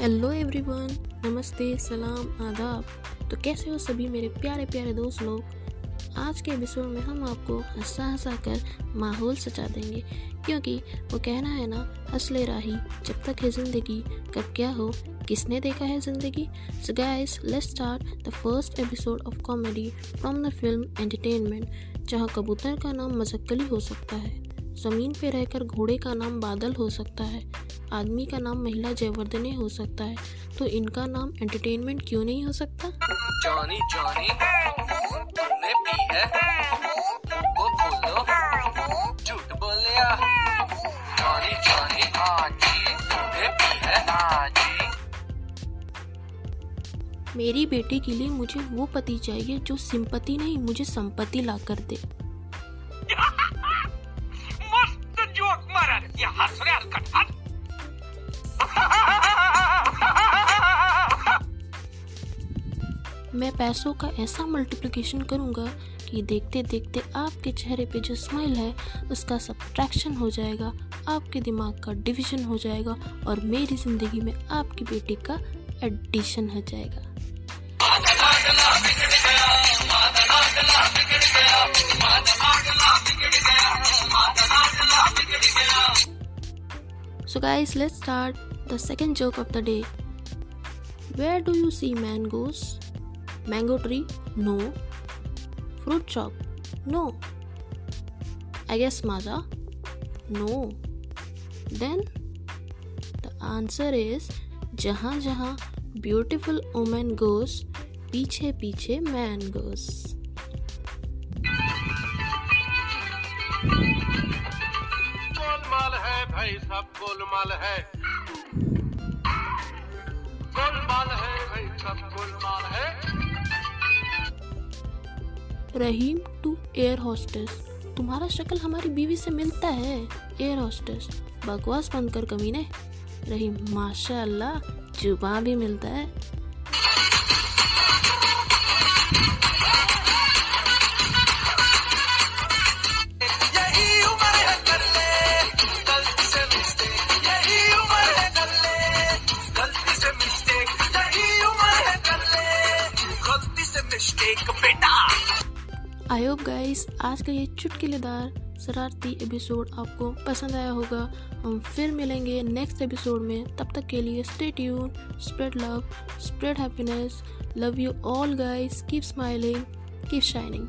Hello everyone नमस्ते, सलाम, आदाब। तो कैसे हो सभी मेरे प्यारे प्यारे दोस्त लोग? आज के एपिसोड में हम आपको हंसा हंसा कर माहौल सचा देंगे। क्योंकि वो कहना है ना हंस राही, जब तक है ज़िंदगी, कब क्या हो, किसने देखा है ज़िंदगी? So guys let's start the first episode of comedy from the film Entertainment जहाँ कबूतर का नाम मजक्कली हो सकता है, ज़मीन पे रहकर घोड़े का नाम बादल हो सकता है आदमी का नाम महिला जयवर्धने हो सकता है। तो इनका नाम एंटरटेनमेंट क्यों नहीं हो सकता? जॉनी जॉनी तुमने पी है। वो बोलो झूठ बोलिया जॉनी जॉनी हाँ जी तुमने पी है। हाँ जी मेरी बेटी के लिए मुझे वो पति चाहिए जो सिंपति नहीं मुझे संपत्ति ला कर दे। मैं पैसों का ऐसा मल्टीप्लिकेशन करूँगा कि देखते देखते आपके चेहरे पे जो स्माइल है उसका सब्ट्रैक्शन हो जाएगा आपके दिमाग का डिवीज़न हो जाएगा और मेरी ज़िंदगी में आपकी बेटी का एडिशन हो जाएगा So guys, let's start the second joke of the day. Where do you see mangoes? Mango tree? No. Fruit shop? No. I guess Maza? No. Then the answer is जहाँ जहाँ beautiful woman goes पीछे पीछे man goes. है भाई सब गोलमाल है गोलमाल है भाई सब गोलमाल है रहीम टू एयर हॉस्टेस तुम्हारा शक्ल हमारी बीवी से मिलता है एयर हॉस्टेस बकवास बंद कर कमीने। रहीम, माशाल्लाह, जुबा भी मिलता है। आई होप गाइस आज का ये चुटकिलेदार, शरारती एपिसोड आपको पसंद आया होगा। हम फिर मिलेंगे नेक्स्ट एपिसोड में। तब तक के लिए stay tune spread love spread happiness love you all guys keep smiling keep shining